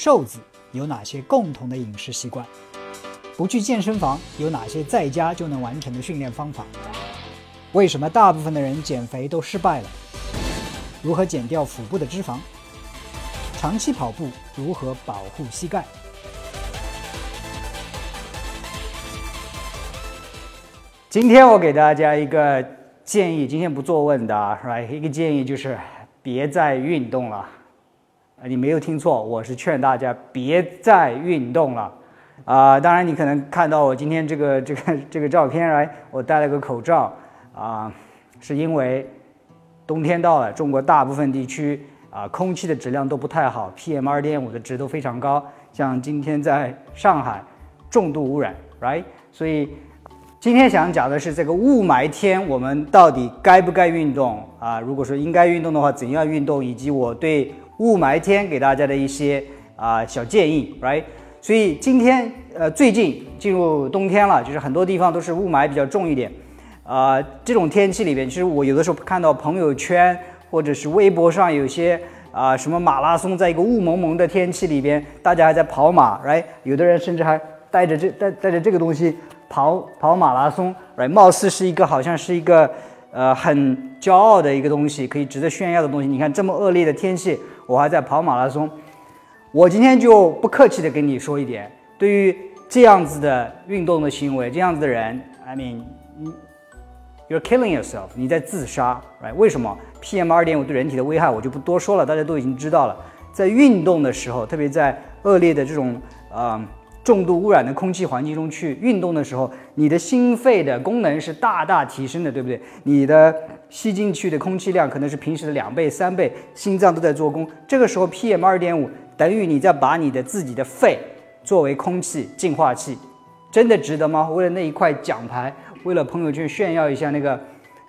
瘦子有哪些共同的饮食习惯？不去健身房有哪些在家就能完成的训练方法？为什么大部分的人减肥都失败了？如何减掉腹部的脂肪？长期跑步如何保护膝盖？今天我给大家一个建议，今天不做问答，是吧？一个建议就是别再运动了。啊，你没有听错，我是劝大家别再运动了。啊，当然你可能看到我今天这个这个这个照片来，我戴了个口罩啊，是因为冬天到了，中国大部分地区啊空气的质量都不太好，PM 二点五的值都非常高，像今天在上海重度污染，right？所以今天想讲的是这个雾霾天，我们到底该不该运动啊？如果说应该运动的话，怎样运动？以及我对雾霾天给大家的一些啊小建议，right？所以今天，呃，最近进入冬天了，就是很多地方都是雾霾比较重一点，啊，这种天气里边，其实我有的时候看到朋友圈或者是微博上有些啊什么马拉松，在一个雾蒙蒙的天气里边，大家还在跑马，right？有的人甚至还带着这带带着这个东西跑跑马拉松，right？貌似是一个好像是一个呃很骄傲的一个东西，可以值得炫耀的东西。你看这么恶劣的天气，我还在跑马拉松。我今天就不客气的跟你说一点，对于这样子的运动的行为，这样子的人，I mean，you're killing yourself，你在自杀，right？为什么？PM 二点五对人体的危害我就不多说了，大家都已经知道了。在运动的时候，特别在恶劣的这种呃重度污染的空气环境中去运动的时候，你的心肺的功能是大大提升的，对不对？你的吸进去的空气量可能是平时的两倍、三倍，心脏都在做工。这个时候 PM 二点五。等于你在把你的自己的肺作为空气净化器，真的值得吗？为了那一块奖牌，为了朋友圈炫耀一下那个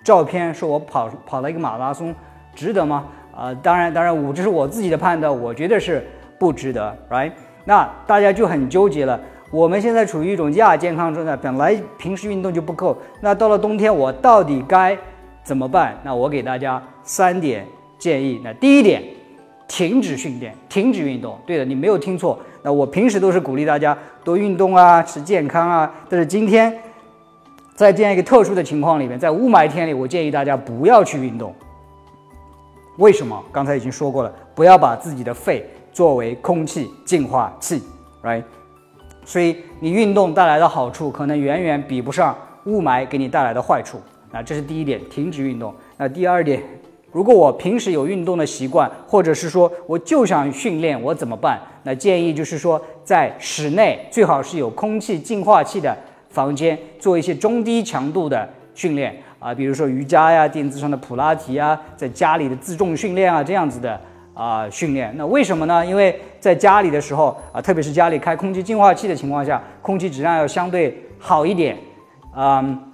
照片，说我跑跑了一个马拉松，值得吗？啊，当然，当然，我这是我自己的判断，我觉得是不值得，right？那大家就很纠结了。我们现在处于一种亚健康状态，本来平时运动就不够，那到了冬天我到底该怎么办？那我给大家三点建议。那第一点。停止训练，停止运动。对的，你没有听错。那我平时都是鼓励大家多运动啊，吃健康啊。但是今天，在这样一个特殊的情况里面，在雾霾天里，我建议大家不要去运动。为什么？刚才已经说过了，不要把自己的肺作为空气净化器，right？所以你运动带来的好处，可能远远比不上雾霾给你带来的坏处。那这是第一点，停止运动。那第二点。如果我平时有运动的习惯，或者是说我就想训练，我怎么办？那建议就是说，在室内最好是有空气净化器的房间，做一些中低强度的训练啊，比如说瑜伽呀、垫子上的普拉提啊，在家里的自重训练啊这样子的啊训练。那为什么呢？因为在家里的时候啊，特别是家里开空气净化器的情况下，空气质量要相对好一点，嗯。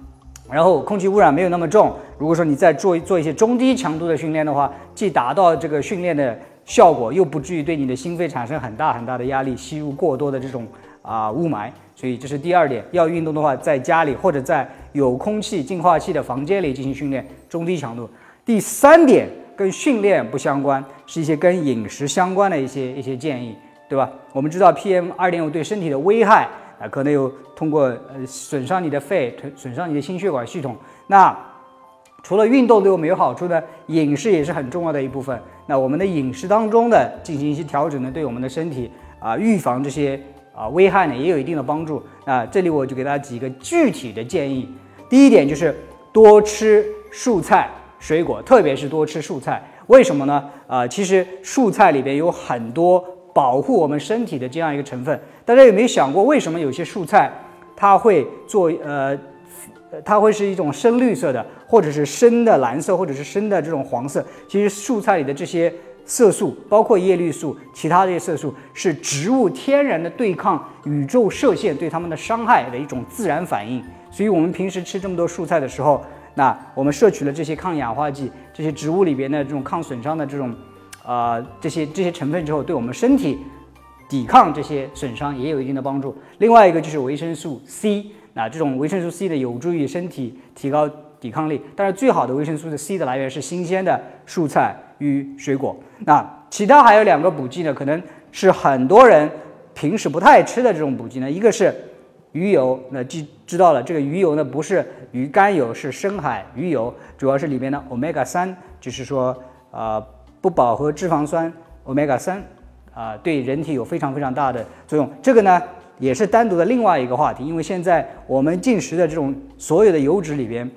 然后空气污染没有那么重。如果说你再做做一些中低强度的训练的话，既达到这个训练的效果，又不至于对你的心肺产生很大很大的压力，吸入过多的这种啊雾霾。所以这是第二点，要运动的话，在家里或者在有空气净化器的房间里进行训练，中低强度。第三点跟训练不相关，是一些跟饮食相关的一些一些建议，对吧？我们知道 PM 二点五对身体的危害。啊，可能有通过呃损伤你的肺，损伤你的心血管系统。那除了运动对我们有好处呢，饮食也是很重要的一部分。那我们的饮食当中的进行一些调整呢，对我们的身体啊预防这些啊危害呢，也有一定的帮助。那这里我就给大家几个具体的建议。第一点就是多吃蔬菜水果，特别是多吃蔬菜。为什么呢？啊，其实蔬菜里边有很多。保护我们身体的这样一个成分，大家有没有想过，为什么有些蔬菜它会做呃，它会是一种深绿色的，或者是深的蓝色，或者是深的这种黄色？其实蔬菜里的这些色素，包括叶绿素，其他这些色素，是植物天然的对抗宇宙射线对它们的伤害的一种自然反应。所以，我们平时吃这么多蔬菜的时候，那我们摄取了这些抗氧化剂，这些植物里边的这种抗损伤的这种。啊，这些这些成分之后，对我们身体抵抗这些损伤也有一定的帮助。另外一个就是维生素 C，那这种维生素 C 的有助于身体提高抵抗力。但是最好的维生素的 C 的来源是新鲜的蔬菜与水果。那其他还有两个补剂呢，可能是很多人平时不太吃的这种补剂呢？一个是鱼油，那记知道了，这个鱼油呢不是鱼肝油，是深海鱼油，主要是里面的 omega 三，就是说啊不饱和脂肪酸 omega 三啊，对人体有非常非常大的作用。这个呢也是单独的另外一个话题，因为现在我们进食的这种所有的油脂里边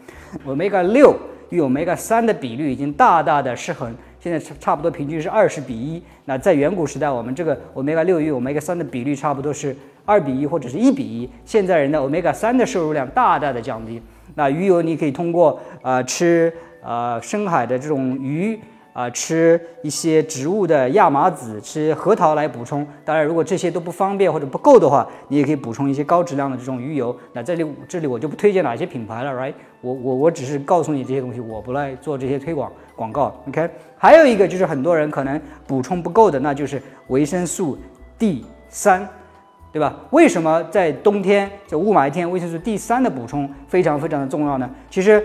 ，omega 六与 omega 三的比率已经大大的失衡。现在差差不多平均是二十比一。那在远古时代，我们这个 omega 六与 omega 三的比率差不多是二比一或者是一比一。现在人的 omega 三的摄入量大大的降低。那鱼油你可以通过呃吃呃深海的这种鱼。啊，吃一些植物的亚麻籽，吃核桃来补充。当然，如果这些都不方便或者不够的话，你也可以补充一些高质量的这种鱼油。那这里这里我就不推荐哪些品牌了，right？我我我只是告诉你这些东西，我不来做这些推广广告。OK，还有一个就是很多人可能补充不够的，那就是维生素 D 三，对吧？为什么在冬天这雾霾天，维生素 D 三的补充非常非常的重要呢？其实。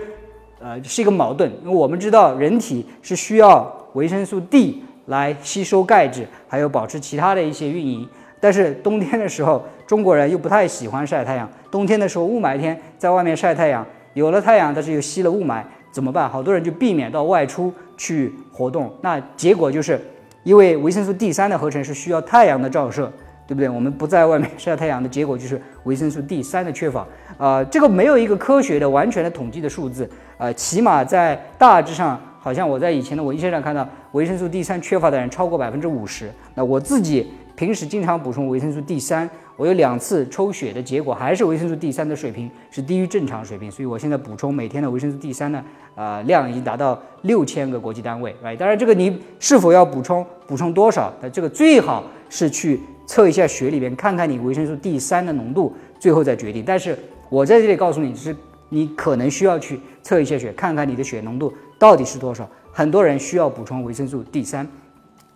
呃，是一个矛盾，因为我们知道人体是需要维生素 D 来吸收钙质，还有保持其他的一些运营。但是冬天的时候，中国人又不太喜欢晒太阳。冬天的时候，雾霾天在外面晒太阳，有了太阳，但是又吸了雾霾，怎么办？好多人就避免到外出去活动。那结果就是，因为维生素 D 三的合成是需要太阳的照射。对不对？我们不在外面晒太阳的结果就是维生素 D 三的缺乏。啊，这个没有一个科学的、完全的统计的数字。呃，起码在大致上，好像我在以前的文献上看到，维生素 D 三缺乏的人超过百分之五十。那我自己平时经常补充维生素 D 三，我有两次抽血的结果还是维生素 D 三的水平是低于正常水平，所以我现在补充每天的维生素 D 三呢，啊，量已经达到六千个国际单位。哎当然，这个你是否要补充，补充多少，那这个最好是去。测一下血里边，看看你维生素 D 三的浓度，最后再决定。但是我在这里告诉你，是你可能需要去测一下血，看看你的血浓度到底是多少。很多人需要补充维生素 D 三，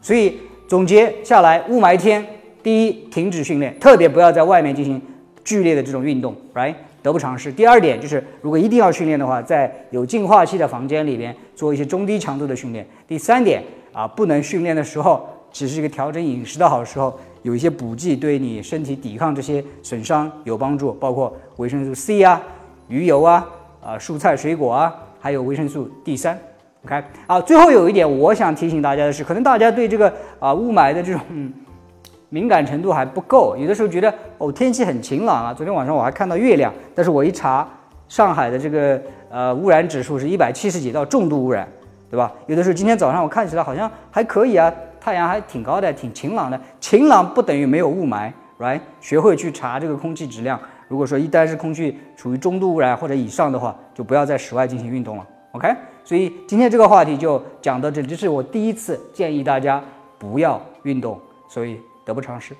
所以总结下来，雾霾天，第一，停止训练，特别不要在外面进行剧烈的这种运动，right？得不偿失。第二点就是，如果一定要训练的话，在有净化器的房间里边做一些中低强度的训练。第三点啊，不能训练的时候，只是一个调整饮食的好时候。有一些补剂对你身体抵抗这些损伤有帮助，包括维生素 C 啊、鱼油啊、啊蔬菜水果啊，还有维生素 D 三。OK，啊，最后有一点我想提醒大家的是，可能大家对这个啊雾霾的这种敏感程度还不够，有的时候觉得哦天气很晴朗啊，昨天晚上我还看到月亮，但是我一查上海的这个呃污染指数是一百七十几到重度污染，对吧？有的时候今天早上我看起来好像还可以啊。太阳还挺高的，挺晴朗的。晴朗不等于没有雾霾，right？学会去查这个空气质量。如果说一旦是空气处于中度污染或者以上的话，就不要在室外进行运动了。OK？所以今天这个话题就讲到这里，这是我第一次建议大家不要运动，所以得不偿失。